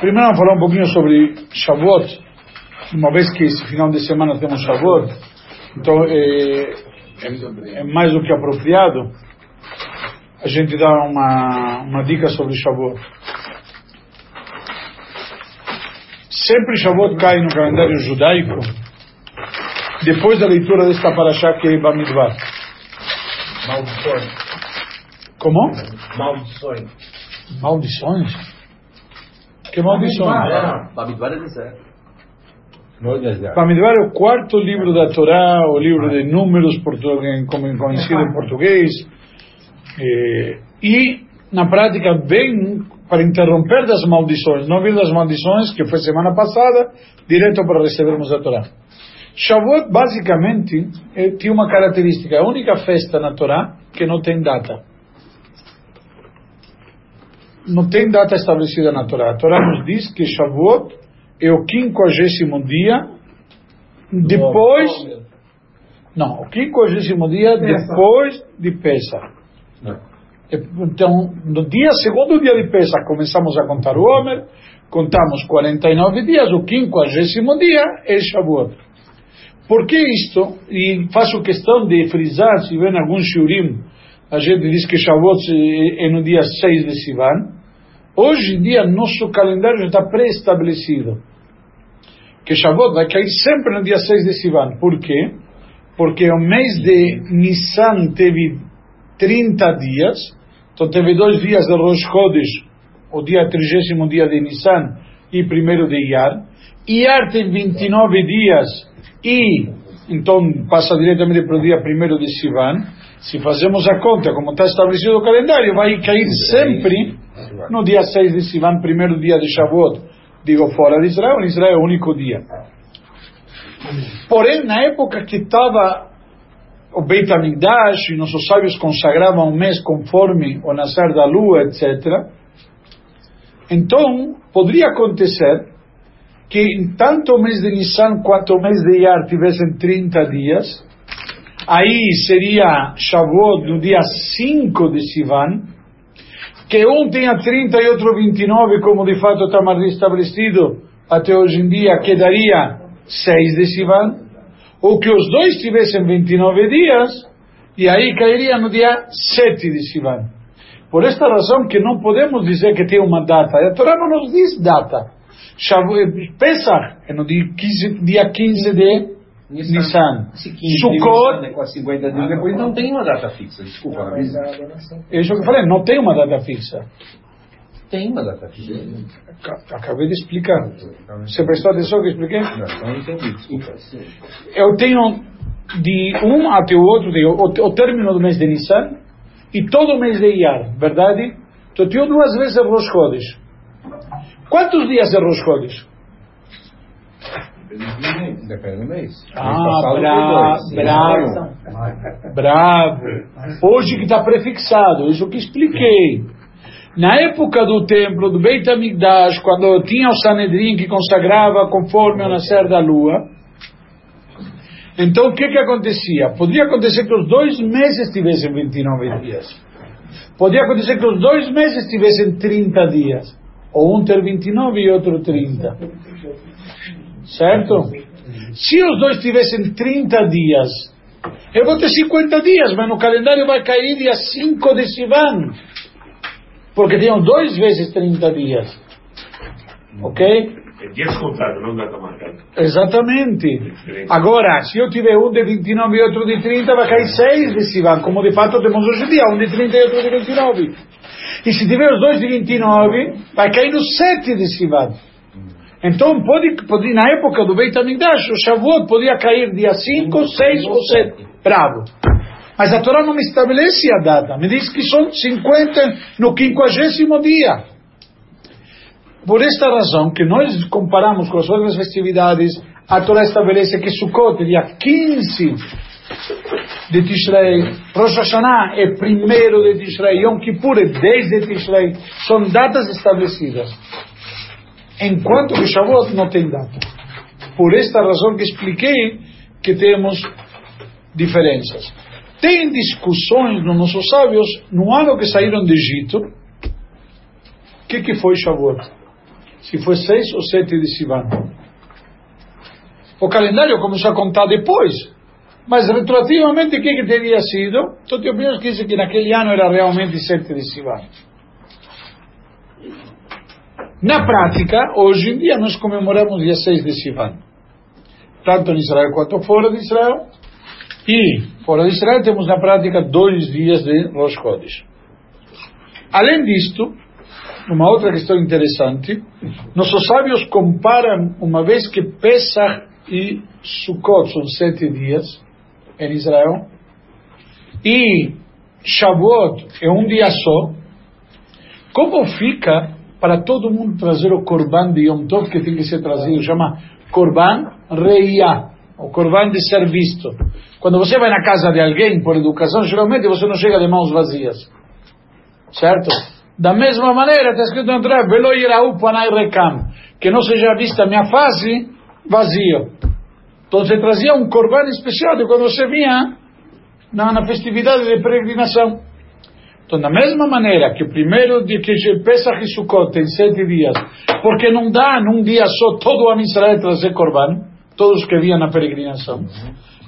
Primeiro vamos falar um pouquinho sobre Shavuot, uma vez que esse final de semana temos Shavuot, então é, é, é mais do que apropriado a gente dar uma, uma dica sobre Shavuot. Sempre Shavuot cai no calendário judaico depois da leitura desta paraxá que é Bamidbar. Maldições. Como? Maldições. Maldições? Que maldições? Bamidbar é deserto. Bamidbar é o quarto livro da Torá, o livro de números, como conhecido em português. Eh, e, na prática, vem para interromper das maldições, não vir das maldições, que foi semana passada, direto para recebermos a Torá. Shavuot, basicamente, é, tinha uma característica, é a única festa na Torá que não tem data. Não tem data estabelecida na Torá. A Torá nos diz que Shavuot é o quinquagésimo dia depois... Não, o quinquagésimo dia depois de Pesach. Então, no dia, segundo dia de Pesach, começamos a contar o Homer, contamos 49 dias, o quinquagésimo dia é Shavuot. Por que isto? E faço questão de frisar, se vem algum shiurim, a gente diz que Shavuot é no dia 6 de Sivan. Hoje em dia, nosso calendário já está pré-estabelecido. Que Shavuot vai cair sempre no dia 6 de Sivan. Por quê? Porque o mês de Nissan teve 30 dias, então teve dois dias de Rosh Chodesh, o dia 30 dia de Nissan e primeiro de Iyar. Iyar tem 29 dias e então passa diretamente para o dia 1 de Sivan. Se fazemos a conta, como está estabelecido o calendário, vai cair sempre no dia 6 de Sivan, primeiro dia de Shavuot. Digo, fora de Israel, em Israel é o único dia. Porém, na época que estava o Beit HaMikdash e nossos sábios consagravam um mês conforme o nascer da lua, etc. Então, poderia acontecer que tanto o mês de Nissan quanto o mês de Iyar tivessem 30 dias, aí seria Shavuot no dia 5 de Sivan, que um tenha 30 e outro 29, como de fato está mais estabelecido até hoje em dia, que daria 6 de Sivan, ou que os dois tivessem 29 dias, e aí cairia no dia 7 de Sivan. Por esta razão que não podemos dizer que tem uma data, a Torá não nos diz data. Pesach é no dia 15, dia 15 de Nissan. Sukkot. É quase 50 dias depois não tem uma data fixa, desculpa. É isso que eu falei, não tem uma data fixa. Tem uma data fixa. Acabei de explicar. Você prestou atenção que eu expliquei? Não, não entendi, desculpa. Eu tenho de um até o outro, de, o, o término do mês de Nissan e todo o mês de Iyar, verdade? Então eu tenho duas vezes Rosh Chodesh. Quantos dias é Rosh? Depende do mês. Ah, bra bravo. Bravo. Hoje que está prefixado, isso que expliquei. Na época do templo, do Beit HaMikdash, quando tinha o Sanedrim que consagrava conforme o nascer da lua, então o que que acontecia? Podia acontecer que os dois meses tivessem 29 dias. Podia acontecer que os dois meses tivessem 30 dias. Ou um ter 29 e outro 30. Certo? Se os dois tivessem 30 dias, eu vou ter 50 dias, mas no calendário vai cair dia 5 de Sivan. Porque tinham dois vezes 30 dias. Ok? É dias contados, não data marcada. Exatamente. Agora, se eu tiver um de 29 e outro de 30, vai cair 6 de Sivan, como de fato temos hoje em dia, um de 30 e outro de 29. E se tiver os dois de 29, vai cair no 7 de Sivan. Então, pode, pode, na época do Beit HaMikdash, o Shavuot podia cair dia 5, 6 ou 7. Bravo. Mas a Torá não me estabelece a data. Me diz que são 50 no 50 dia. Por esta razão que nós comparamos com as outras festividades, a Torá estabelece que Sukkot dia 15 de Tishrei, Rosh Hashanah é primeiro de Tishrei, Yom Kippur é 10 de Tishrei. São datas estabelecidas. Enquanto que Shavuot não tem data. Por esta razão que expliquei que temos diferenças. Tem discussões nos nossos sábios, no ano que saíram do Egito, o que, que foi Shavuot? se foi 6 ou 7 de Sivan. O calendário começou a contar depois, mas retroativamente o que, que teria sido? Então tem opiniões que dizem que naquele ano era realmente 7 de Sivan. Na prática, hoje em dia, nós comemoramos dia 6 de Sivan. Tanto em Israel quanto fora de Israel. E fora de Israel temos na prática dois dias de Rosh Chodesh. Além disto, uma outra questão interessante, nossos sábios comparam, uma vez que Pesach e Sukkot são sete dias em Israel, e Shavuot é um dia só, como fica para todo mundo trazer o Korban de Yom Tov que tem que ser trazido, chama Korban Reia, o Korban de ser visto. Quando você vai na casa de alguém por educação, geralmente você não chega de mãos vazias. Certo? Da mesma maneira, está escrito no Torá, Velo Yirau Panai Rekam, que não seja vista a minha face vazio. Então você trazia um corban especial de quando você vinha na, na festividade de peregrinação. Então, da mesma maneira que o primeiro dia que Pesach e Sukkot tem sete dias, porque não dá num dia só todo o Israel trazer corban, todos que vinham na peregrinação.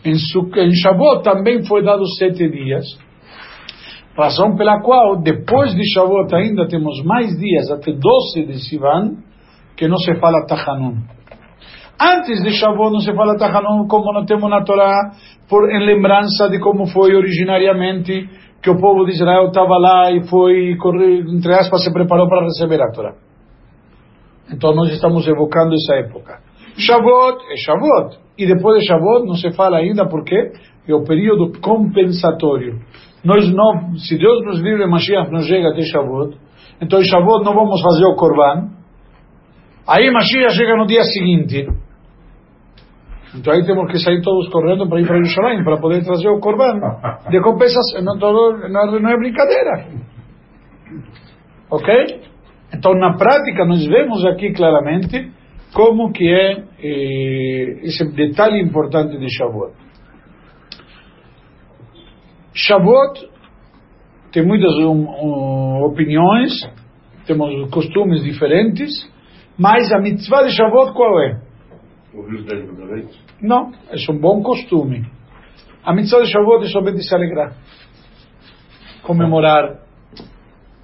Em, em Shavuot também foi dado sete dias, razão pela qual depois de Shavuot ainda temos mais dias, até 12 de Sivan, que não se fala Tachanun. Antes de Shavuot não se fala Tachanun como não temos na Torá, por, em lembrança de como foi originariamente que o povo de Israel estava lá e foi, entre aspas, se preparou para receber a Torá. Então nós estamos evocando essa época. Shavuot é Shavuot. E depois de Shavuot não se fala ainda porque é o período compensatório. Nós não, se Deus nos livre, Mashiach não chega até Shavuot, então em Shavuot não vamos fazer o Corban. Aí Mashiach chega no dia seguinte. Então aí temos que sair todos correndo para ir para Jerusalém para poder trazer o Corban de compensação. Não, não, não é brincadeira. Ok? Então na prática nós vemos aqui claramente como que é eh, esse detalhe importante de Shavuot. Shavuot tem muitas um, um, opiniões, temos costumes diferentes, mas a mitzvah de Shavuot qual é? Os dez mandamentos? Não, é um bom costume. A mitzvah de Shavuot é somente se alegrar, comemorar,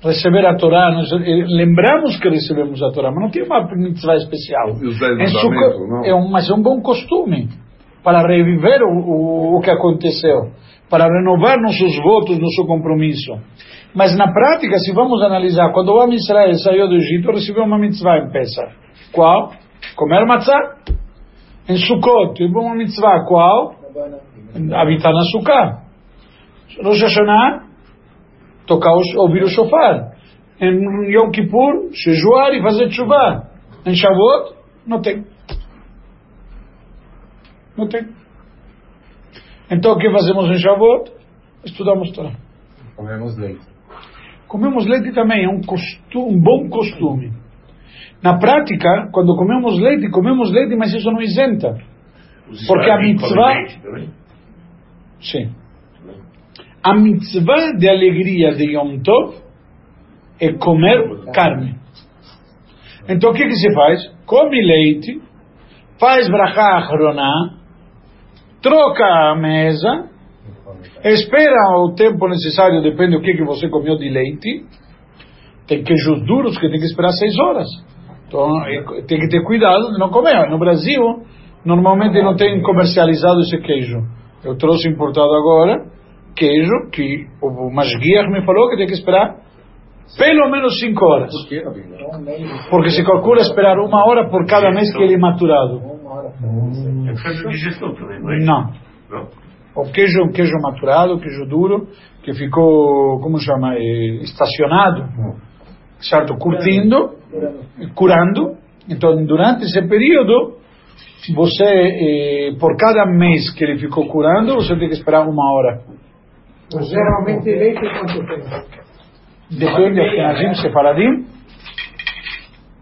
receber a Torá. Nós lembramos que recebemos a Torá, mas não tem uma mitzvah especial. Os dez É su- mandamentos, não? é um, mas é um bom costume para reviver o, o, o que aconteceu, para renovar nossos votos, nosso compromisso. Mas na prática, se vamos analisar, quando o homem Israel saiu do Egito, recebeu uma mitzvah em Pesach. Qual? Comer matzah. Em Sukkot, teve uma mitzvah. Qual? Habitar na Sukkah. Rosh Hashanah, tocar, ouvir o shofar. Em Yom Kippur, jejuar e fazer tshuva. Em Shavuot, não tem. Não tem. Então o que fazemos em Shavuot? Estudamos Torá. Comemos leite. Comemos leite também, é um, costu- um bom costume. Na prática, quando comemos leite, comemos leite, mas isso não isenta. Porque a mitzvah-? Sim. A mitzvah de alegria de Yom Tov é comer carne. Então o que, que se faz? Come leite, faz brachá achroná, troca a mesa, espera o tempo necessário, depende do que, que você comeu de leite. Tem queijos duros que tem que esperar seis horas. Então é- tem que ter cuidado de não comer. No Brasil, normalmente não tem comercializado esse queijo. Eu trouxe importado agora queijo que o Masguiar me falou que tem que esperar pelo menos cinco horas. Porque se calcula esperar uma hora por cada mês que ele é maturado. É não é? Não. O queijo é um queijo maturado, queijo duro, que ficou, como chama, eh, estacionado, certo? Curtindo, curando. Então, durante esse período, você, eh, por cada mês que ele ficou curando, você tem que esperar uma hora. Geralmente leite quanto tempo? Depende, Ashkenazim, Sefaradim.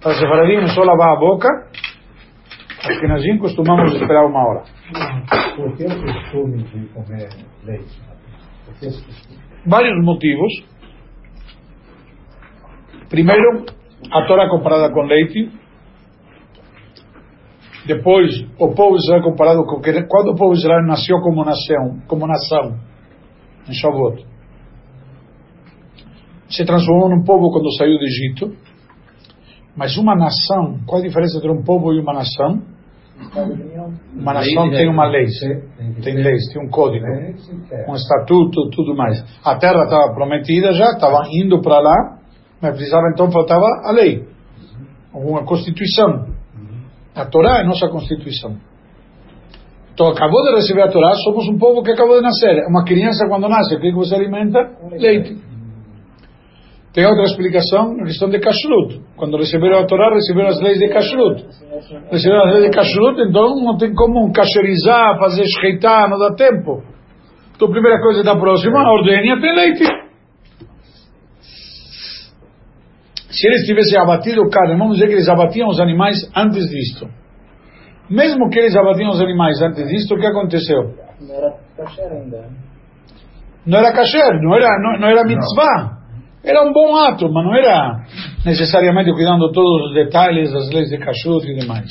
Para Sefaradim é só lavar a boca. Ashkenazim costumamos esperar uma hora. Por que o costume de comer leite? Vários motivos. Primeiro, a Torá comparada com leite Depois, o povo de Israel comparado com quando o povo de Israel nasceu como nação, como nação, em Shavuot, se transformou num povo quando saiu do Egito. Mas uma nação, qual a diferença entre um povo e uma nação? Uma nação tem uma lei, tem leis, tem um código, um estatuto, tudo mais. A terra estava prometida já, estava indo para lá, mas precisava então faltava a lei, uma constituição. A Torá é nossa constituição. Então acabou de receber a Torá, somos um povo que acabou de nascer. Uma criança quando nasce, o que que você alimenta? Leite. Tem outra explicação, a questão de kashrut. Quando receberam a Torá, receberam as leis de kashrut. Receberam as leis de kashrut, então não tem como kasherizar, fazer shreitar, não dá tempo. Então a primeira coisa da próxima, a ordenha tem leite. Se eles tivessem abatido carne, vamos dizer que eles abatiam os animais antes disto. Mesmo que eles abatiam os animais antes disto, o que aconteceu? Não era kasher ainda. Não era kasher, não era, não, não era mitzvah. Era um bom ato, mas não era necessariamente cuidando todos os detalhes das leis de kashrut e demais.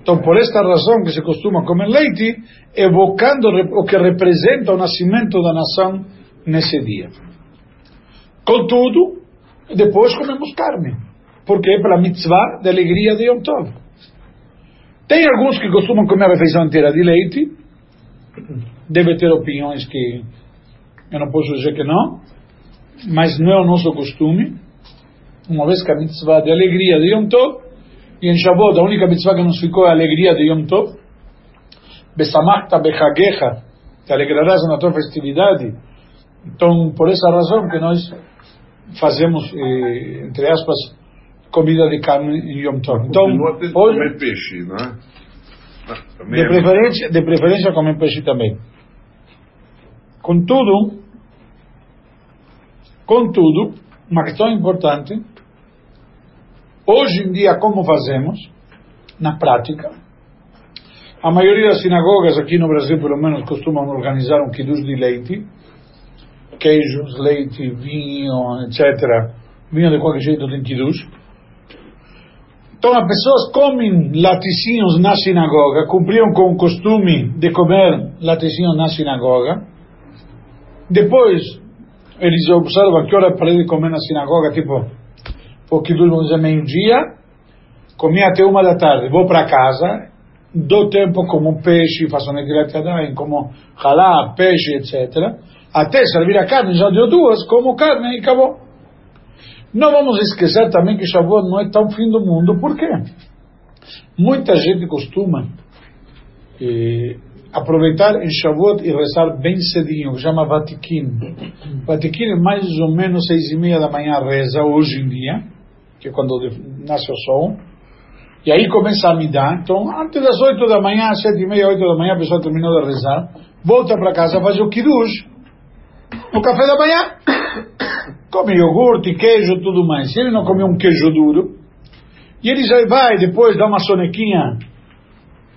Então, por esta razão que se costuma comer leite, evocando o que representa o nascimento da nação nesse dia. Contudo, depois comemos carne, porque é para a mitzvah da alegria de Yom Tov. Tem alguns que costumam comer a refeição inteira de leite, deve ter opiniões que eu não posso dizer que não, mas não é o nosso costume, uma vez que a mitzvah de alegria de Yom Tov, e em Shavuot a única mitzvah que nos ficou é a alegria de Yom Tov, Besamachta bechagecha, te alegrarás na tua festividade, então por essa razão que nós fazemos, eh, entre aspas, comida de carne em Yom Tov. Então, hoje, comer peixe, não é? Ah, de é- preferência, de preferência comer peixe também. Contudo, contudo, uma questão importante, hoje em dia como fazemos, na prática, a maioria das sinagogas aqui no Brasil, pelo menos, costumam organizar um kiddush de leite, queijos, leite, vinho, etc. Vinho de qualquer jeito tem kiddush. Então as pessoas comem laticínios na sinagoga, cumpriam com o costume de comer laticínios na sinagoga. Depois, eles observam que hora para ele comer na sinagoga, tipo, porque vamos dizer meio-dia, comi até uma da tarde, vou para casa, dou tempo como peixe, faço yadayim, como halá, peixe, etc. Até servir a carne, já deu duas, como carne e acabou. Não vamos esquecer também que Shavuot não é tão fim do mundo, por quê? Muita gente costuma eh, aproveitar em Shavuot e rezar bem cedinho, que chama Vatikin. Vatikin é mais ou menos seis e meia da manhã reza hoje em dia, que é quando nasce o sol, e aí começa a midá. Então, antes das oito da manhã, sete e meia, oito da manhã, a pessoa terminou de rezar, volta para casa, faz o kiddush, no café da manhã, come iogurte, queijo, tudo mais. Se ele não come um queijo duro, e ele já vai depois dar uma sonequinha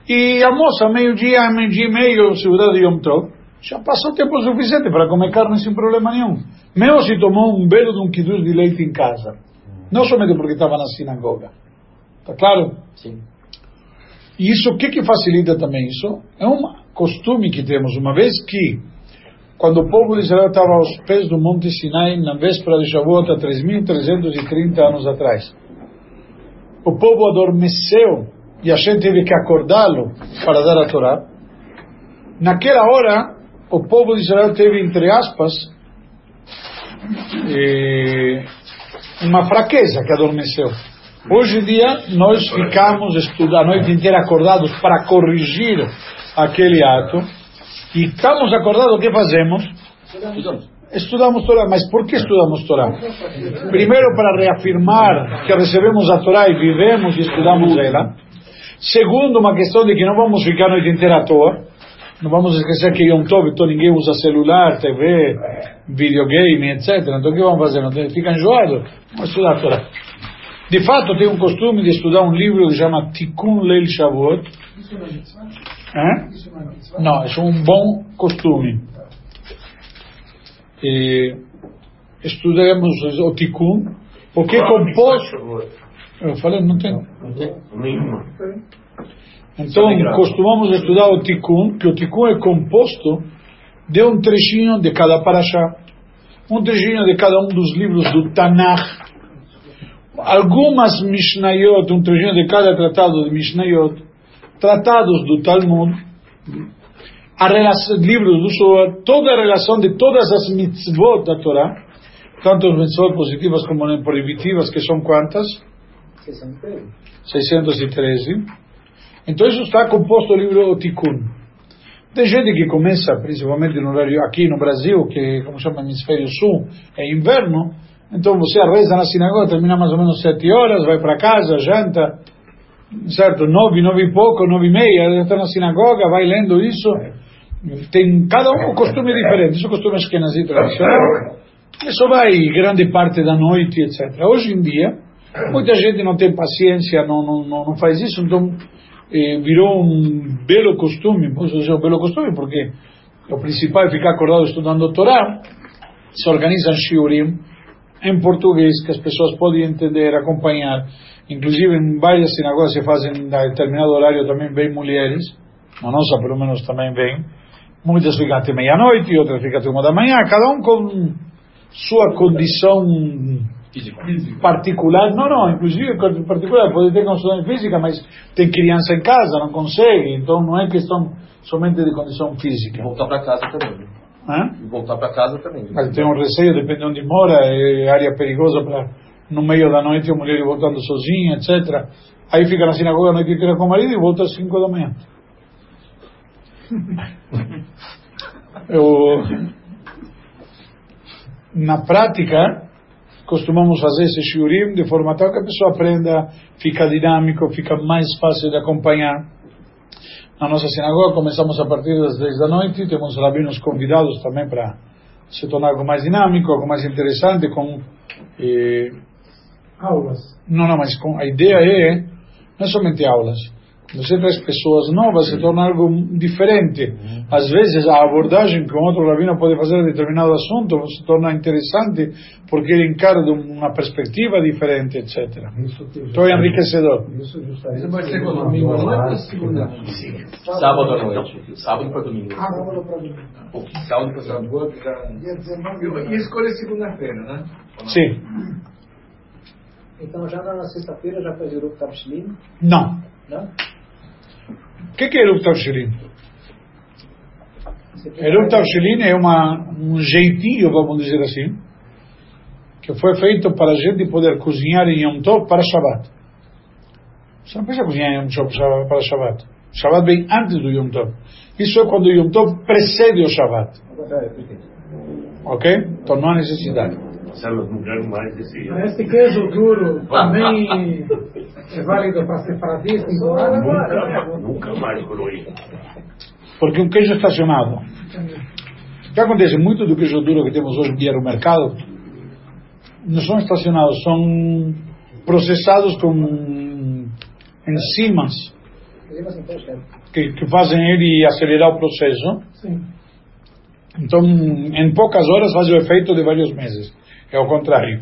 e almoça meio-dia, meio-dia e meio, segurança de Yom Tov, já passou tempo suficiente para comer carne sem problema nenhum. Mesmo se tomou um belo de um kiddush de leite em casa. Não somente porque estava na sinagoga. Está claro? Sim. E isso, o que que facilita também isso? É um costume que temos, uma vez que, quando o povo de Israel estava aos pés do Monte Sinai, na véspera de Shavuot, há 3.330 anos atrás, o povo adormeceu e a gente teve que acordá-lo para dar a Torá. Naquela hora, o povo de Israel teve, entre aspas, eh, uma fraqueza que adormeceu. Hoje em dia, nós ficamos a noite inteira acordados para corrigir aquele ato. E estamos acordados, o que fazemos? Estudamos Torá. Mas por que estudamos Torá? Primeiro, para reafirmar que recebemos a Torá e vivemos e estudamos ela. Segundo, uma questão de que não vamos ficar a noite inteira à toa. Não vamos esquecer que Yom Tov, então ninguém usa celular, TV, videogame, etc. Então o que vamos fazer? Não tem- Fica enjoado? Vamos estudar a Torá. De fato, tem um costume de estudar um livro que chama Tikkun Leil Shavuot. Hã? Não, é um bom costume. E estudamos o Tikkun, porque é composto. Eu falei, não tem. Nenhuma. Então, costumamos estudar o Tikkun, que o Tikkun é composto de um trechinho de cada paraxá, um trechinho de cada um dos livros do Tanakh, algumas Mishnayot, um trechinho de cada tratado de Mishnayot, tratados do Talmud, a relação, livros do Zohar, toda a relação de todas as mitzvot da Torá, tanto as mitzvot positivas como as proibitivas, que são quantas? 63. 613. Então isso está composto o livro Tikkun. Tem gente que começa, principalmente no horário aqui no Brasil, que como chama hemisfério sul, é inverno, então você reza na sinagoga, termina mais ou menos sete horas, vai para casa, janta, certo? Nove, nove e pouco, nove e meia, está na sinagoga, vai lendo isso. Tem cada um um costume diferente, isso é costume ashkenazi tradicional. Isso vai grande parte da noite, etc. Hoje em dia, muita gente não tem paciência, não, não, não, não faz isso, então eh, virou um belo costume, posso dizer um belo costume, porque o principal é ficar acordado estudando Torá, se organizam shiurim em português, que as pessoas podem entender, acompanhar, inclusive em várias sinagogas se fazem a determinado horário também vêm mulheres, na nossa pelo menos também vem, muitas ficam até meia-noite, outras ficam até uma da manhã, cada um com sua condição particular, não, não, inclusive particular, pode ter condição física, mas tem criança em casa, não consegue, então não é questão somente de condição E física. voltar pra casa também. Hã? E voltar pra casa também. Mas tem um receio, depende de onde mora, é área perigosa para no meio da noite a mulher voltando sozinha, etc. Aí fica na sinagoga a noite inteira com o marido e volta às 5 da manhã. Eu, na prática, costumamos fazer esse shiurim de forma tal que a pessoa aprenda, fica dinâmico, fica mais fácil de acompanhar. Na nossa sinagoga começamos a partir das 10 da noite, temos rabinos convidados também para se tornar algo mais dinâmico, algo mais interessante, com... eh, Aulas. não, não, mas com, a ideia é, não é somente aulas. Quando você traz pessoas novas, se torna algo diferente. Às vezes, a abordagem que um outro rabino pode fazer a determinado assunto se torna interessante porque ele encara de uma perspectiva diferente, etc. Então é enriquecedor. Isso vai ser no domingo à noite ou segunda? Sábado à noite. Sábado para domingo. Sábado para domingo. Sábado para domingo. Sábado já. Dia 19 E e escolha segunda-feira, né? Sim. Então já na sexta-feira já faz o grupo Tabshilim, Não. não? O que que é Eruv tem Eruv Tavshilin é uma, um jeitinho, vamos dizer assim, que foi feito para a gente poder cozinhar em Yom Tov para Shabbat. Você não precisa cozinhar em Yom Tov para Shabbat. Shabbat vem antes do Yom Tov. Isso é quando o Yom Tov precede o Shabbat. Ok? Então não há necessidade. Não quero mais esse. Esse queijo duro também é válido para separatista em Goiás? Nunca, nunca mais coroí. Porque um queijo estacionado. O que acontece? Muito do queijo duro que temos hoje em dia no mercado não são estacionados, são processados com enzimas então, que, que fazem ele acelerar o processo. Sim. Então, em poucas horas faz o efeito de vários meses. É o contrário.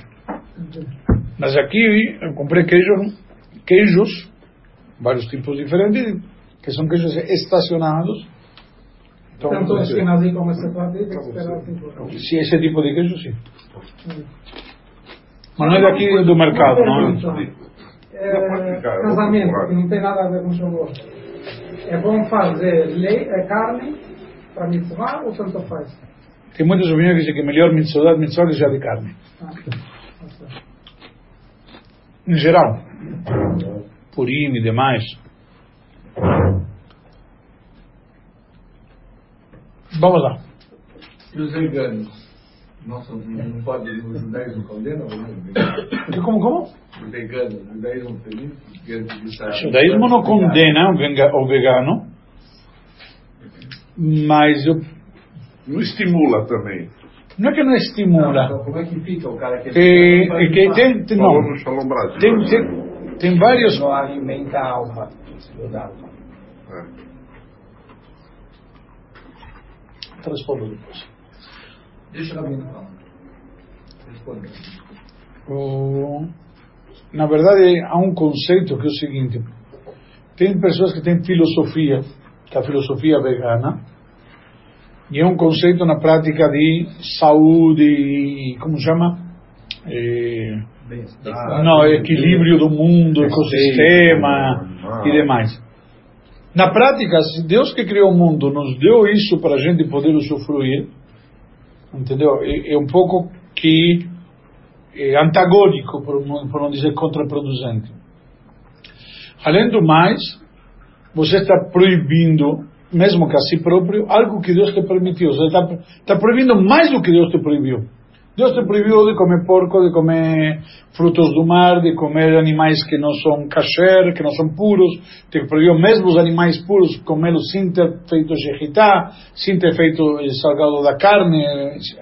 Mas aqui eu comprei queijo, queijos, vários tipos diferentes, que são queijos estacionados. Então, Tanto Ashkenazi como cinco horas. se esse tipo de queijo, sim. Mas não é daqui do mercado, não é? É, casamento, que não tem nada a ver com Shavuot. É bom fazer lei, é carne para mitzvah ou tanto faz? Tem muitas opiniões que dizem que é melhor mitzvah, mitzvah que já de carne. Em geral. Purim e demais. Vamos lá. E os veganos? Nossa, não pode, os judaísmos condenam? né? Como, como? Os veganos, o judaísmo feliz? diante disso, O judaísmo não condena o vegano, mas eu, Não estimula também. não é que não estimula. Então, como é que fica o cara que É, é que tem, tem, não, no Shalom Brasil. tem, né? tem, tem vários. Não alimenta a alma. da alma. É. Respondo depois. Deixa a menina falar. Responda. O- na verdade, há um conceito que é o seguinte: tem pessoas que têm filosofia, que é a filosofia vegana, e é um conceito na prática de saúde e, como chama? É, não, equilíbrio do mundo, ecossistema e demais. Na prática, se Deus que criou o mundo nos deu isso para a gente poder usufruir, entendeu? É, é um pouco que é antagônico, por, por não dizer contraproducente. Além do mais, você está proibindo, mesmo que a si próprio, algo que Deus te permitiu. Você está, está proibindo mais do que Deus te proibiu. Deus te proibiu de comer porco, de comer frutos do mar, de comer animais que não são kasher, que não são puros. Te proibiu mesmo os animais puros comê-los sem ter feito shechitá, sem ter feito salgado da carne,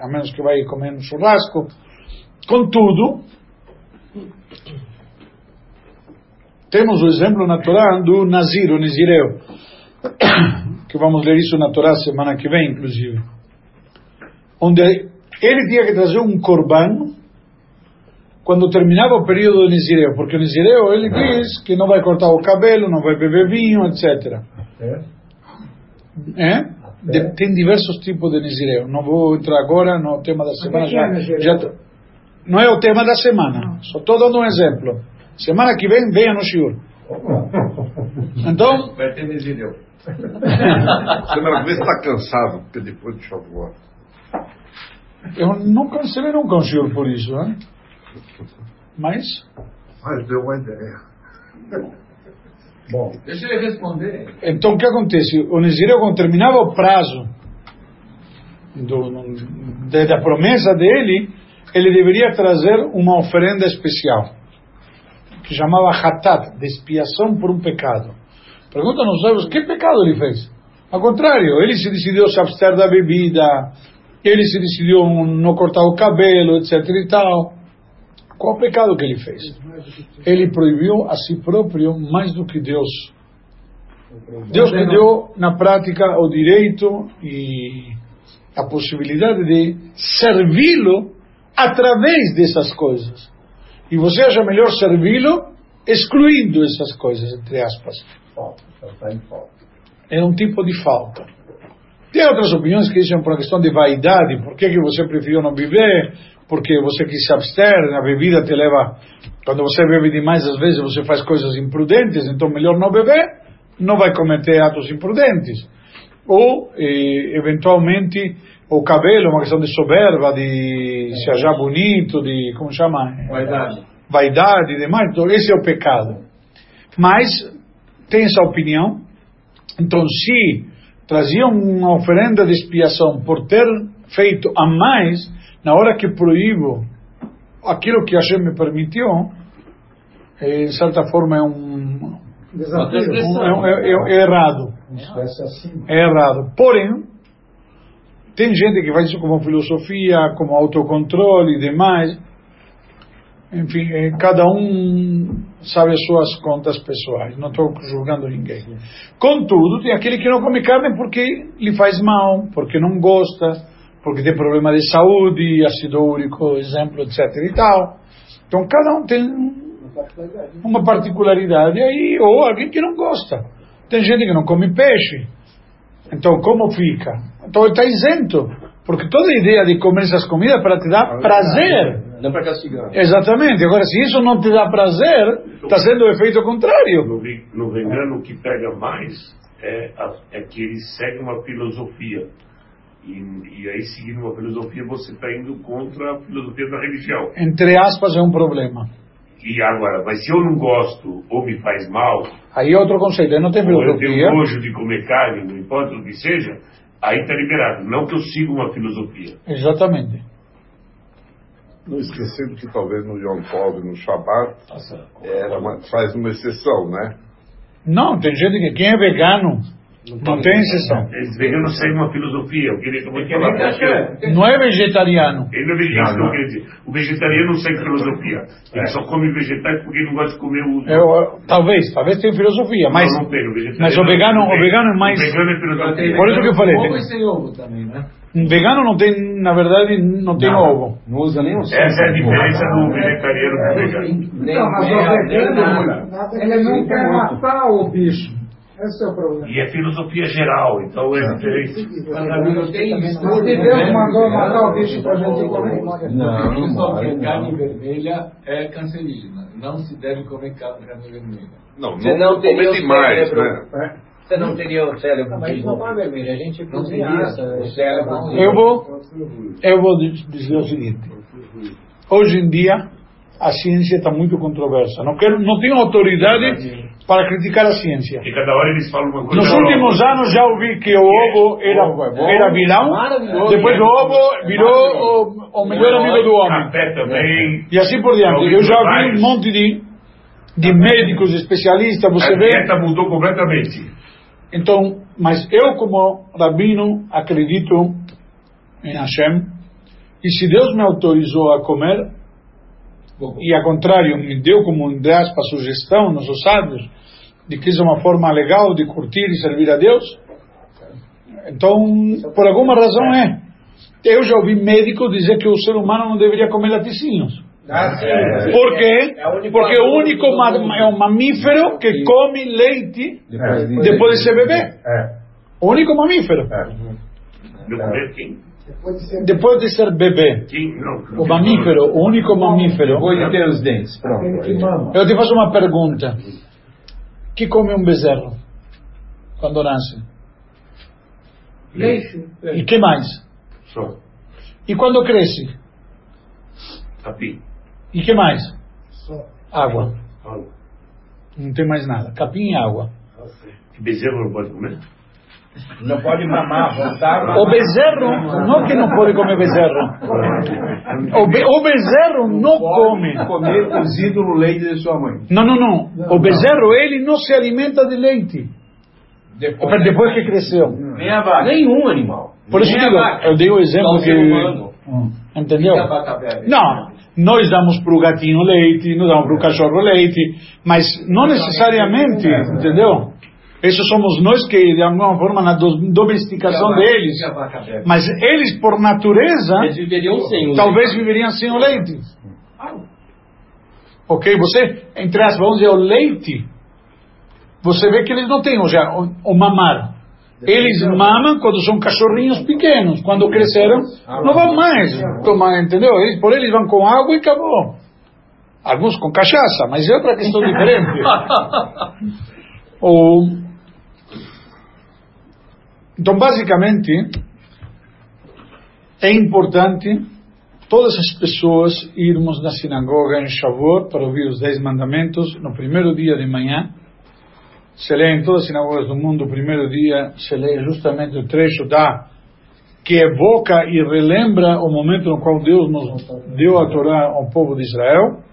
a menos que vai comer no churrasco. Contudo, temos o exemplo na Torá do Nazir, o Nazireu, que vamos ler isso na Torá semana que vem, inclusive, onde ele tinha que trazer um corban quando terminava o período do Nizireu, porque o Nizireu ele diz que não vai cortar o cabelo, não vai beber vinho, etc. É? De, tem diversos tipos de Nizireu. Não vou entrar agora no tema da semana. Já, já, não é o tema da semana. Só estou dando um exemplo. Semana que vem, venha no Shiur. Então. Vai ter Nizireu. Semana que vem você está cansado, porque depois de Shavuot. Eu não cancelei nunca um Shiur por isso, né? Mas. Mas deu uma ideia. Bom, deixa ele responder. Então o que acontece? O Nizireu, quando terminava o prazo do, de, da promessa dele, ele deveria trazer uma oferenda especial, que chamava Hatat, de expiação por um pecado. Pergunta nos sábios, que pecado ele fez? Ao contrário, ele se decidiu se abster da bebida, ele se decidiu não cortar o cabelo, etc e tal. Qual o pecado que ele fez? Ele proibiu a si próprio mais do que Deus. Deus lhe deu, na prática, o direito e a possibilidade de servi-lo através dessas coisas. E você acha melhor servi-lo excluindo essas coisas, entre aspas. É um tipo de falta. Tem outras opiniões que dizem por uma questão de vaidade, por que, que você preferiu não viver, porque você quis se abster, a bebida te leva, quando você bebe demais, às vezes você faz coisas imprudentes, então melhor não beber, não vai cometer atos imprudentes. Ou, eh, eventualmente, o cabelo, uma questão de soberba, de se achar bonito, de, como chama? Vaidade. Vaidade e demais, então esse é o pecado. Mas, tem essa opinião, então se traziam uma oferenda de expiação por ter feito a mais, na hora que proíbo aquilo que Hashem me permitiu, de certa forma é um, Desafio. um- é, é- é errado. É errado. Porém, tem gente que faz isso como filosofia, como autocontrole e demais. Enfim, eh, cada um sabe as suas contas pessoais. Não estou julgando ninguém. Contudo, tem aquele que não come carne porque lhe faz mal, porque não gosta, porque tem problema de saúde, ácido úrico, exemplo, etc. e tal. Então, cada um tem uma particularidade aí, ou alguém que não gosta. Tem gente que não come peixe. Então, como fica? Então, está isento. Porque toda a ideia de comer essas comidas é para te dar prazer. Não para castigar. Exatamente. Agora, se isso não te dá prazer, está sendo o efeito contrário. No, no vegano, o que pega mais é, a- é que ele segue uma filosofia. E, e aí, seguindo uma filosofia, você está indo contra a filosofia da religião. Entre aspas, é um problema. E agora, mas se eu não gosto ou me faz mal, Aí é outro conceito. Aí não tem ou eu tenho filosofia. nojo de comer carne, não importa o que seja, aí está liberado. Não que eu siga uma filosofia. Exatamente. Não esquecendo que talvez no Yom Tov, no Shabbat, era uma- faz uma exceção, né? Não, tem gente que quem é vegano Não tem exceção. Eles veganos seguem uma filosofia, eu queria acabou de Que nem falar. cachorro. Não é vegetariano. Ele não é vegetariano, que eu queria dizer. O vegetariano não segue filosofia. Ele só come vegetais porque ele não gosta de comer o. Eu, talvez, talvez tenha filosofia, mas, não, não tem, o vegetariano mas o vegano, não o vegano é mais. O vegano é filosofia. Por isso que eu falei, Ovo e sem ovo também, né? Um vegano não tem, na verdade, não tem ovo. Não usa nem o Essa é a diferença do vegetariano pro vegano. Então, mas o vegano, ele não quer matar o bicho. Esse é o problema. E é filosofia geral, então é diferente. Mas a Bíblia tem Mas se Deus né? mandou matar o bicho pra gente comer. Não, não pode. carne vermelha é cancerígena. Não se deve comer carne vermelha. Não, Você não, não comer demais, cérebro. né? Você não teria o cérebro Não, mas não é vermelho, a gente Não teria o cérebro. Eu vou, eu vou diz- dizer o seguinte: hoje em dia a ciência está muito controversa. Não quero, não tenho autoridade para criticar a ciência. E cada hora eles falam uma coisa. Nos últimos anos já ouvi que o ovo era, Ovo é bom. era vilão, depois o ovo virou o, o melhor amigo do homem. Café também. E assim por diante. Eu já vi um monte de, de médicos especialistas, você A vê. dieta mudou completamente. Então, mas eu como rabino acredito em Hashem e se Deus me autorizou a comer e ao contrário me deu como entre aspas sugestão nos sábios de que isso é uma forma legal de curtir e servir a Deus então por alguma razão é eu já ouvi médico dizer que o ser humano não deveria comer laticínios Ah, por quê? Porque o único é um mamífero que come leite Depois de- ser bebê. O único mamífero. Comer quem? Depois de ser Depois de ser bebê. O mamífero, o único mamífero. De ter os dentes. Eu te faço uma pergunta. que come um bezerro quando nasce? Leite. E que mais? Só. E quando cresce? Capim. E que mais? só. Água. Fala. Não tem mais nada. Capim e água. Que bezerro não pode comer? Não pode mamar, voltar. O bezerro, não que não pode comer bezerro. O, be, o bezerro não come. Comer cozido no leite de sua mãe. Não, não, não. O bezerro, ele não se alimenta de leite. Depois, Depois que cresceu. Nem a vaca. Nenhum animal. Por isso digo, eu dei o exemplo que... Entendeu? E vaca bebe? Não, nós damos para o gatinho leite, nós damos para o cachorro leite, mas não necessariamente, entendeu? Esses somos nós que, de alguma forma, na do- domesticação deles. Mas eles, por natureza, Eles viveriam talvez viveriam sem o leite. Ok? Você, entre aspas, vamos dizer, o leite, você vê que eles não têm, ou seja, o, o mamar. Eles mamam quando são cachorrinhos pequenos. Quando cresceram, não vão mais tomar, entendeu? Eles, por eles vão com água e acabou. Alguns com cachaça, mas é outra questão diferente. Ou... Então, basicamente, é importante todas as pessoas irmos na sinagoga em Shavuot para ouvir os Dez Mandamentos no primeiro dia de manhã. Se lê em todas as sinagogas do mundo, o primeiro dia se lê justamente o trecho da que evoca e relembra o momento no qual Deus nos deu a Torá ao povo de Israel.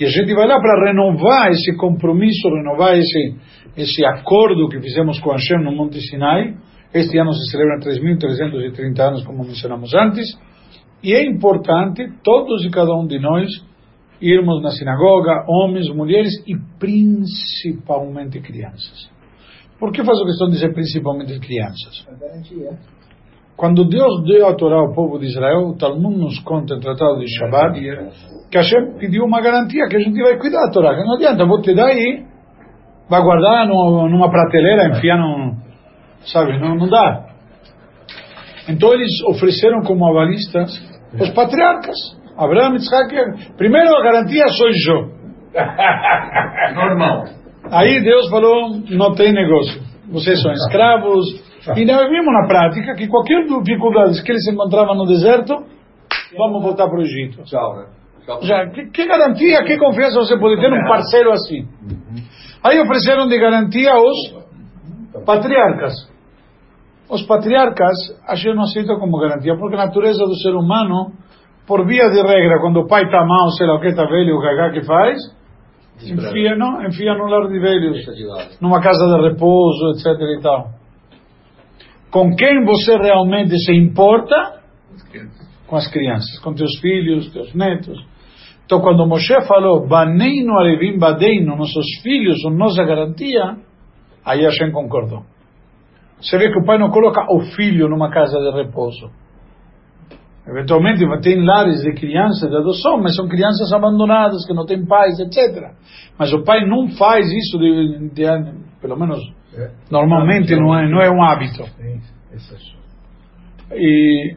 E a gente vai lá para renovar esse compromisso, renovar esse, esse acordo que fizemos com Hashem no Monte Sinai. Este ano se celebra 3.330 anos, como mencionamos antes. E é importante, todos e cada um de nós, irmos na sinagoga, homens, mulheres e principalmente crianças. Por que faço questão de dizer principalmente crianças? Garantia. Quando Deus deu a Torá ao povo de Israel, o Talmud nos conta, no Tratado de Shabbat, que Hashem pediu uma garantia que a gente vai cuidar da Torá. Que não adianta, vou te dar aí, vai guardar no- numa prateleira, enfiar num. Sabe, não, não dá. Então eles ofereceram como avalistas os patriarcas. Abraão, Isaac, primeiro a garantia sou eu. Normal. Aí Deus falou, não tem negócio. Vocês são escravos. E nós vimos na prática que qualquer dificuldade que eles encontravam no deserto, vamos voltar para o Egito. Tchau, né? Já, que, que garantia, que confiança você pode ter num parceiro assim? Aí ofereceram de garantia os patriarcas. Os patriarcas, gente não aceita como garantia, porque a natureza do ser humano, por via de regra, quando o pai está mal, sei lá o que, está velho, o cagá que faz, enfia, não, enfia no lar de velhos, numa casa de repouso, etc e tal. Com quem você realmente se importa? Com as crianças, com teus filhos, teus netos. Então, quando Moshe falou, Baneinu Arevim Badeinu, nossos filhos são nossa garantia, aí Hashem concordou. Você vê que o pai não coloca o filho numa casa de repouso. Eventualmente tem lares de crianças de adoção, mas são crianças abandonadas, que não têm pais, etc. Mas o pai não faz isso, de, de, pelo menos normalmente não é, não é um hábito. E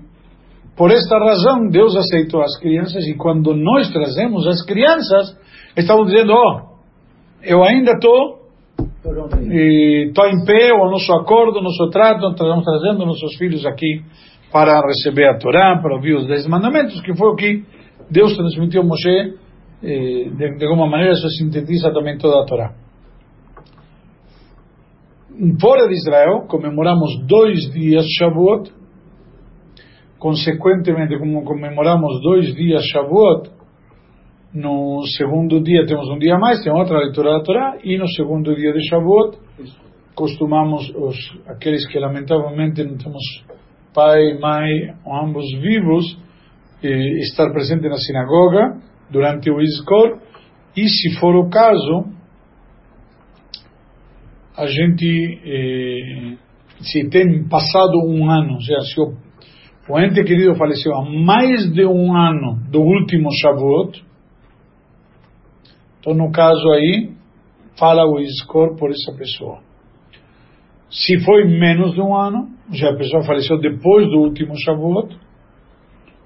por esta razão, Deus aceitou as crianças e quando nós trazemos as crianças, estamos dizendo, ó, oh, eu ainda estou estou em pé, o nosso acordo, o nosso trato, estamos trazendo nossos filhos aqui para receber a Torá, para ouvir os dez mandamentos, que foi o que Deus transmitiu a Moshe, de, de alguma maneira isso sintetiza também toda a Torá. Fora de Israel, comemoramos dois dias Shavuot, consequentemente, como comemoramos dois dias Shavuot, no segundo dia temos um dia mais, tem outra leitura da Torá, e no segundo dia de Shavuot, costumamos, os, aqueles que lamentavelmente não temos pai, mãe, ambos vivos, estar presente na sinagoga durante o Iskor, e se for o caso, a gente, eh, se tem passado um ano, ou seja, se o o ente querido faleceu há mais de um ano do último Shavuot, então no caso aí, fala o Iskor por essa pessoa. Se foi menos de um ano, já a pessoa faleceu depois do último Shavuot,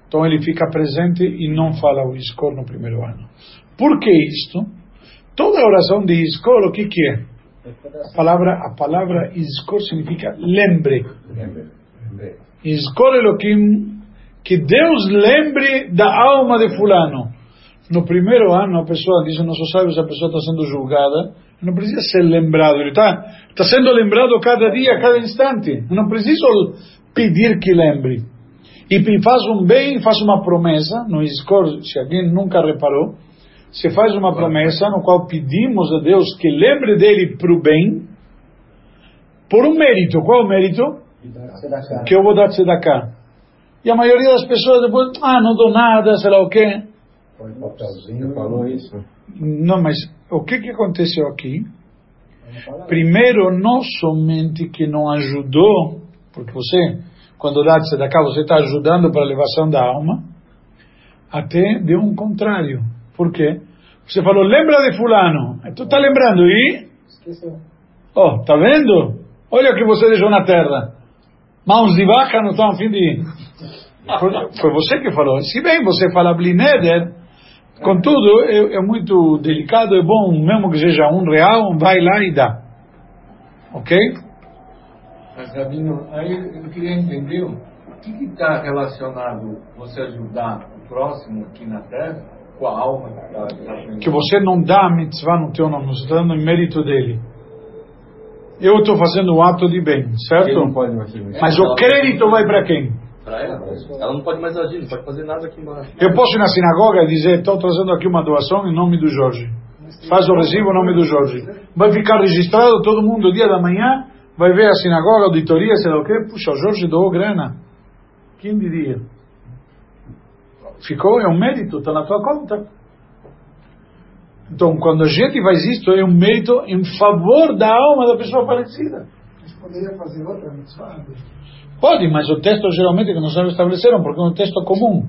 então ele fica presente e não fala o Iskor no primeiro ano. Por que isto? Toda oração de Iskor, o que, que é? A palavra, a palavra Iskor significa lembre. lembre. Escolhe Elohim, que Deus lembre da alma de fulano. No primeiro ano, a pessoa, diz nossos sábios, a pessoa está sendo julgada, não precisa ser lembrado, ele está tá sendo lembrado cada dia, cada instante. Não precisa pedir que lembre. E faz um bem, faz uma promessa, no Iscor, se alguém nunca reparou, se faz uma promessa no qual pedimos a Deus que lembre dele para o bem, por um mérito. Qual o mérito? que eu vou dar tzedakah. E a maioria das pessoas depois, ah, não dou nada, sei lá o quê. Papelzinho falou isso. Não, mas o que, que aconteceu aqui? Primeiro, não somente que não ajudou, porque você, quando dá tzedakah, você está ajudando para a elevação da alma, até deu um contrário. Por quê? Você falou, lembra de fulano. Tu está lembrando e... Esqueceu. Oh, tá vendo? Olha o que você deixou na terra mãos de vaca não estão a fim de. Foi, foi você que falou. Se bem você fala Blineder, contudo, é, é, muito delicado, é bom, mesmo que seja um real, vai lá e dá. Ok? Mas, Rabino, aí eu queria entender o que está relacionado você ajudar o próximo aqui na Terra com a alma que está Que você não dá a mitzvah no teu nome, você está dando em mérito dele eu estou fazendo um ato de bem, certo? Mas o crédito vai para quem? Para ela. Ela não pode mais agir, não pode fazer nada aqui embaixo. Eu posso ir na sinagoga e dizer, estou trazendo aqui uma doação em nome do Jorge. Faz o recibo em nome do Jorge. Vai ficar registrado, todo mundo, dia da manhã, vai ver a sinagoga, auditoria, sei lá o quê. Puxa, o Jorge doou grana. Quem diria? Ficou, é um mérito, está na tua conta. Então, quando a gente faz isto, é um mérito em favor da alma da pessoa falecida. Mas poderia fazer outra mitzvah? Pode, mas o texto geralmente que nós estabeleceram, porque é um texto comum.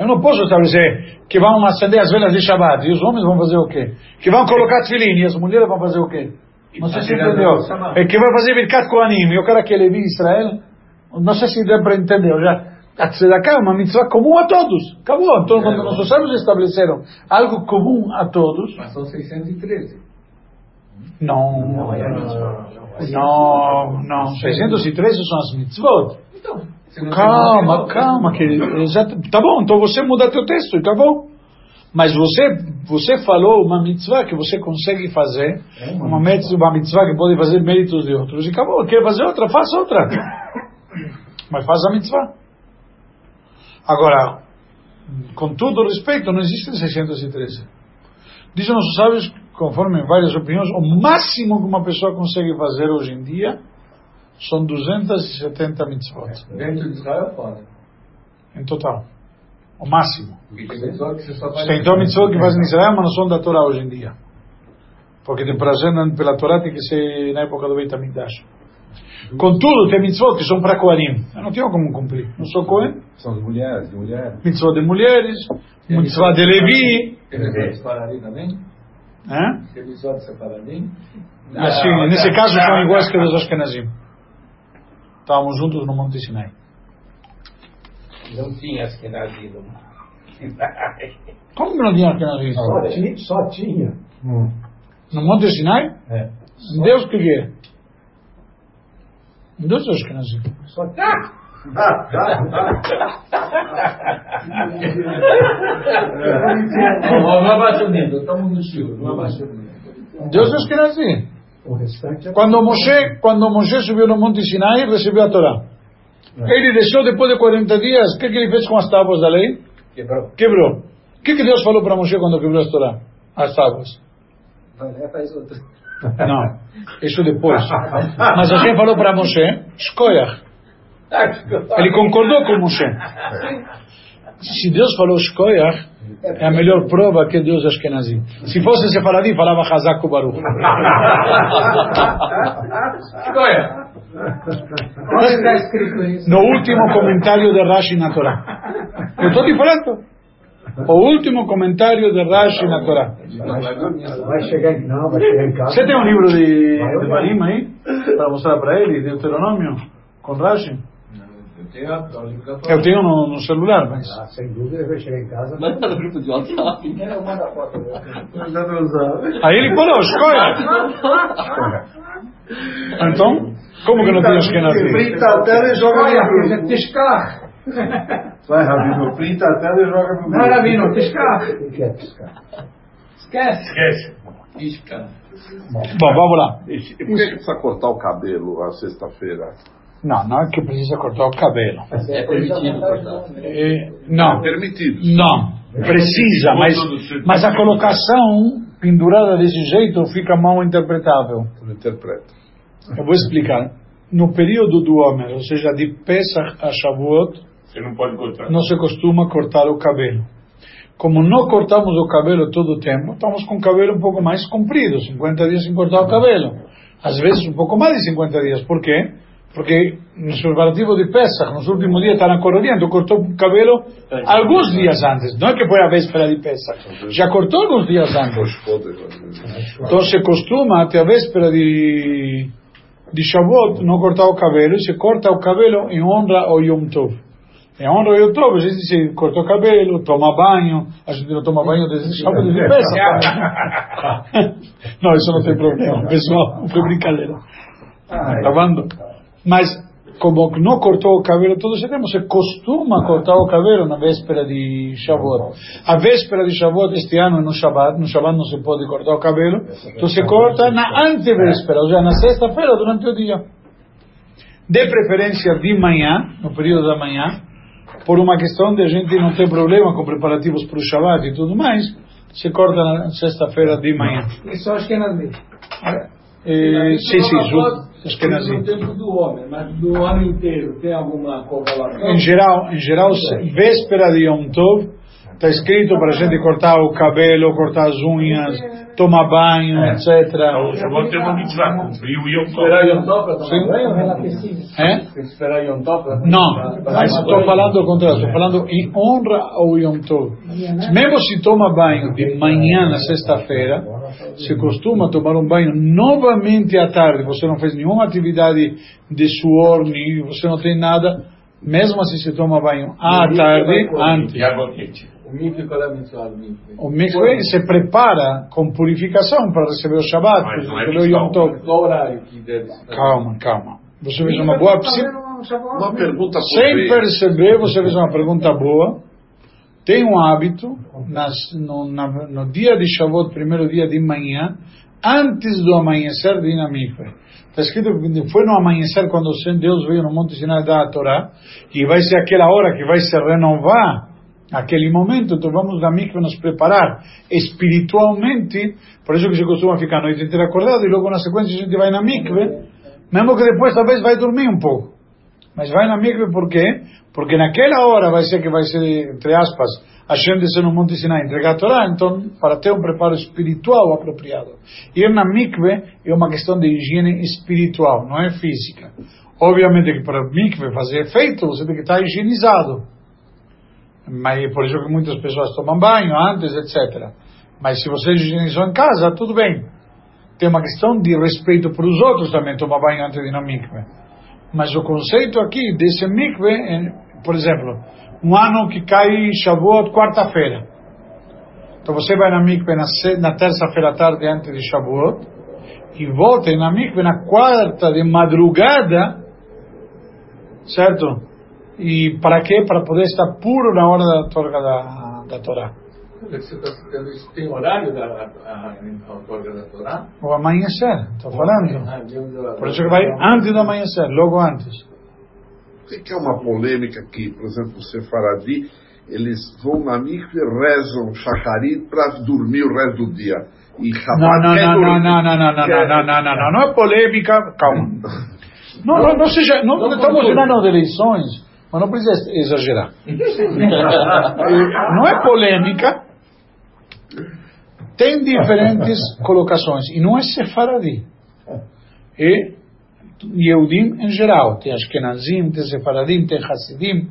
Eu não posso estabelecer que vão acender as velas de Shabbat e os homens vão fazer o quê? Que vão colocar tefilin e as mulheres vão fazer o quê? Não sei se entendeu. É que vai fazer Birkat Kohanim e o cara que é Levi Israel. Não sei se deu para entender. Já, a tzedakah é uma mitzvah comum a todos. Acabou. Então, quando nossos sábios estabeleceram algo comum a todos. Mas são 613. Não, não, não, não. 613 são as mitzvot. Então, calma, calma, que tá bom. Então você muda teu texto e acabou. Mas você, você falou uma mitzvah que você consegue fazer, é uma, mitzvah, uma mitzvah que pode fazer méritos de outros e acabou. Quer fazer outra, faça outra. Mas faz a mitzvah. Agora, com todo respeito, não existe 613. Dizem nossos sábios, conforme várias opiniões, o máximo que uma pessoa consegue fazer hoje em dia são 270 mitzvot. Dentro de Israel, fora. Em total. O máximo. Tem então mitzvot que fazem em Israel, mas não são da Torá hoje em dia. Porque tem prazer na- pela Torá tem que ser na época do Beit HaMikdash. Contudo, tem mitzvot que são para Kohanim. Eu não tenho como cumprir. Não sou Kohen. São as mulheres, de mulher. Mitzvot de mulheres, mitzvot de Levi. Tem mitzvot de Paradim também? Separadim? Assim, nesse caso são iguais que dos Ashkenazim. Estávamos juntos no Monte Sinai. Não tinha as que nascido. Como que não tinha Ashkenazim? Só tinha. Só tinha. No Monte Sinai? É. Deus que é? Deus é Ashkenazim. Só tinha. Não, abaixa o estamos no Chile, não abaixa o. Deus é Ashkenazim. O restante é. Quando Moshe, quando Moshe subiu no Monte Sinai, recebeu a Torá. Ele deixou depois de 40 dias, o que, que ele fez com as tábuas da lei? Quebrou. Quebrou. O que, que Deus falou para Moshe quando quebrou as Torá? As tábuas. Faz. Não, isso depois. Mas Hashem falou para Moshe, Shkoyach. Ele concordou com Moshe. Se Deus falou Shkoyach, é a melhor prova que Deus é Ashkenazi. Se fosse Sefaradim, falava Hazak Baruch. Olha, Onde está escrito isso? No último comentário de Rashi na Torá. Eu estou te falando. O último comentário de Rashi na Torá. Vai chegar em. Não, vai chegar em casa. Você tem um livro de, de Barim aí? Para mostrar para ele, Deuteronômio? Com Rashi? Eu tenho a a Eu tenho no, no celular, mas... Ah, sem dúvida, vai chegar em casa. Manda no grupo de WhatsApp. Aí ele falou, escolha. Então, como que não tem Ashkenazi? Printa a tela e joga no grupo. Tishkar. Vai, Rabino, printa a tela e joga no grupo. Não, Rabino. O que é piscar? Esquece. Esquece. Isca. Bom, vamos lá. Por que que precisa cortar o cabelo à sexta-feira? Não, não é que precisa cortar o cabelo. É permitido cortar. É, não, Permitido. não. Precisa, mas, mas a colocação pendurada desse jeito fica mal interpretável. Interpreta. Eu vou explicar. No período do homem, ou seja, de Pesach a Shavuot, Você não pode cortar. não se costuma cortar o cabelo. Como não cortamos o cabelo todo o tempo, estamos com o cabelo um pouco mais comprido, 50 dias sem cortar o cabelo. Às vezes um pouco mais de 50 dias. Por quê? Porque nos preparativos de Pesach, nos últimos dias coronia, então cortou o cabelo alguns dias antes. Não é que foi a véspera de Pesach. Já cortou alguns dias antes. Então se costuma até a véspera de, de Shavuot não cortar o cabelo e se corta o cabelo em honra ao Yom Tov. Em honra ao Yom Tov, a gente se corta o cabelo, toma banho, a gente não toma banho desde Shavuot de Pesach. não, isso não tem problema, pessoal, foi brincadeira. Tá? Mas como não cortou o cabelo todo esse tempo, se costuma cortar o cabelo na véspera de Shavuot. A véspera de Shavuot este ano é no Shabbat, no Shabbat não se pode cortar o cabelo, então se corta na antevéspera, ou seja, na sexta-feira durante o dia. De preferência de manhã, no período da manhã, por uma questão de a gente não ter problema com preparativos para o Shabbat e tudo mais, se corta na sexta-feira de manhã. Isso acho que é leis. Eh, sim, sim, ju- acho que é No tempo do homem, mas do ano inteiro, tem alguma correlação? Em geral, em geral, se- véspera de Yom Tov, está escrito para a gente cortar o cabelo, cortar as unhas, tomar banho, etc. Então, eu vou ter uma mitzvah, cumprir o Yom Esperar Tov. Yom Tov para tomar Sim. banho? É? Esperar Yom Tov para Não, mas estou falando ao contrário, estou falando em honra ao Yom Tov. Mesmo se toma banho de manhã na sexta-feira, se costuma tomar um banho novamente à tarde, você não fez nenhuma atividade de suor, nem você não tem nada, mesmo assim se toma banho à tarde, antes. E água quente. O qual é mikve? O mikve se prepara com purificação para receber o Mas não é pelo Yom Tov. Qual horário que deve se fazer? Calma, calma. Você fez uma boa... Uma pergunta Sem perceber, você fez uma pergunta boa. Tem um hábito, nas, no, na- no dia de Shavuot, primeiro dia de manhã, antes do amanhecer de ir na mikve. Está escrito que foi no amanhecer quando o Senhor Deus veio no Monte Sinai dar a Torá, e vai ser aquela hora que vai se renovar aquele momento, então vamos na mikve nos preparar espiritualmente, por isso que se costuma ficar a noite inteira acordado, e logo na sequência a gente vai na mikve, Mesmo que depois talvez vai dormir um pouco. Mas vai na mikve por quê? Porque naquela hora vai ser que vai ser, entre aspas, a gente descer no Monte Sinai entregar a Torá, então, para ter um preparo espiritual apropriado. Ir na mikve é uma questão de higiene espiritual, não é física. Obviamente que para a mikve fazer efeito, você tem que estar higienizado. Mas por isso que muitas pessoas tomam banho antes, etc. Mas se você higienizou em casa, tudo bem. Tem uma questão de respeito para os outros também, tomar banho antes de ir na mikve. Mas o conceito aqui desse mikve, por exemplo, um ano que cai Shavuot quarta-feira. Então você vai na mikve na, terça-feira à tarde antes de Shavuot e volta na mikve na quarta de madrugada, certo? E para quê? Para poder estar puro na hora da da, da Torá. Você está citando isso? Tem horário da a, a outorga da Torá? O amanhecer, estou falando. Ah, Por isso que vai antes do amanhecer, logo antes. O que é uma polêmica aqui? Por exemplo, o Sefaradi, eles vão na mikve, rezam shacharit para dormir o resto do dia. E Não, não, não, não, não, não, não, não, não, não, não, não, não é polêmica, calma. Não, não, não seja, não, Não estamos ano de eleições, mas não precisa exagerar. não é polêmica, tem diferentes colocações, e não é sefaradi. É Yehudim em geral, tem Ashkenazim, tem Sefaradim, tem Hasidim,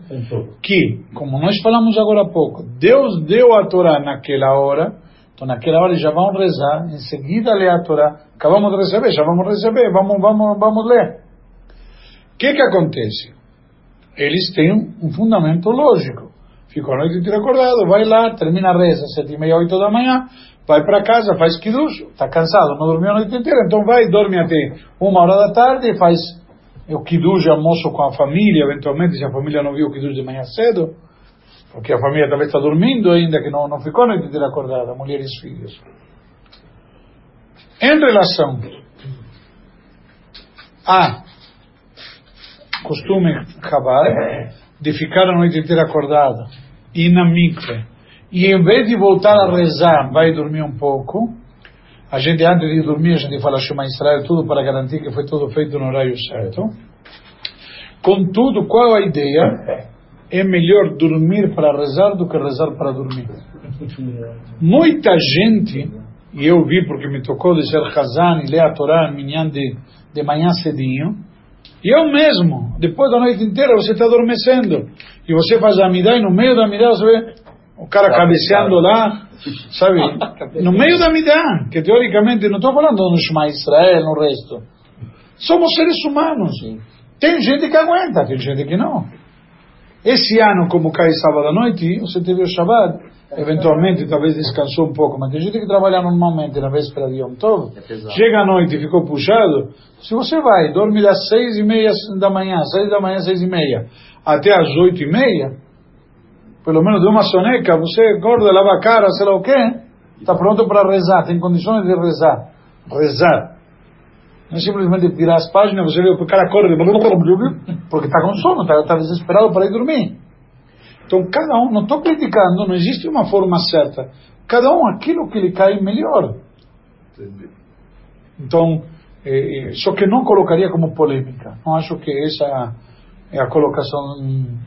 que, como nós falamos agora há pouco, Deus deu a Torá naquela hora, então naquela hora já vão rezar, em seguida ler a Torá, acabamos de receber, já vamos receber, vamos, vamos, vamos ler. O que que acontece? Eles têm um fundamento lógico. Ficou a noite inteira acordado, vai lá, termina a reza, sete e meia, oito da manhã, vai para casa, faz kiddush, está cansado, não dormiu a noite inteira, então vai, dorme até uma hora da tarde, faz o kiddush, almoço com a família, eventualmente, se a família não viu o kiddush de manhã cedo, porque a família talvez está dormindo ainda, que não, não ficou a noite inteira acordada, mulheres e filhos. Em relação a costume Chabad de ficar a noite inteira acordado e na mikve e em vez de voltar a rezar vai dormir um pouco a gente antes de dormir a gente fala Shema Israel tudo para garantir que foi tudo feito no horário certo. Contudo qual a ideia? É melhor dormir para rezar do que rezar para dormir. Muita gente e eu vi porque me tocou de ser Hazan e ler a Torá de, de manhã cedinho e eu mesmo, depois da noite inteira, você está adormecendo. E você faz a midá e no meio da midá você vê o cara cabeceando lá, sabe? No meio da midá, que teoricamente, não estou falando no Shema Israel, no resto. Somos seres humanos. Tem gente que aguenta, tem gente que não. Esse ano, como cai sábado à noite, você teve o Shabbat, eventualmente talvez descansou um pouco, mas tem gente que trabalha normalmente na véspera de Yom Tov, chega à noite e ficou puxado. Se você vai, dorme das seis e meia da manhã, seis da manhã, seis e meia, até às oito e meia, pelo menos de uma soneca, você acorda, lava a cara, sei lá o quê, está pronto para rezar, tem condições de rezar. Rezar. Não é simplesmente tirar as páginas, você vê o cara corre, porque está com sono, está, está desesperado para ir dormir. Então, cada um, não estou criticando, não existe uma forma certa. Cada um aquilo que lhe cai melhor. Então, eh, eh, só que não colocaria como polêmica. Não acho que essa é a colocação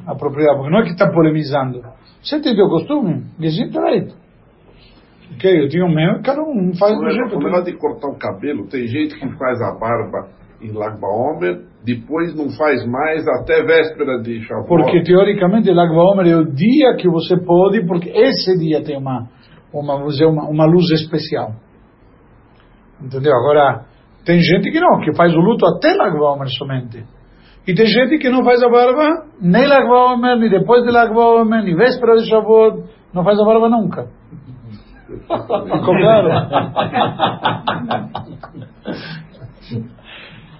apropriada, porque não é que está polemizando. Você tem teu costume? Direito. Ok, eu tenho o meu, cada um faz do jeito O negócio de cortar o cabelo, tem gente que faz a barba em Lag Baomer, depois não faz mais até véspera de Shavuot. Porque teoricamente Lag BaOmer é o dia que você pode, porque esse dia tem uma uma dizer, uma, uma luz especial. Entendeu? Agora tem gente que não, que faz o luto até Lag BaOmer somente. E tem gente que não faz a barba nem Lag BaOmer, nem depois de Lag BaOmer, nem véspera de Shavuot, não faz a barba nunca. Ficou claro?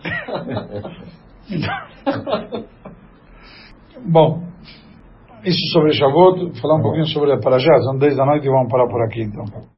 Bom, isso sobre Shavuot, falar um pouquinho sobre a Parashá, são 10 da noite e vamos parar por aqui então.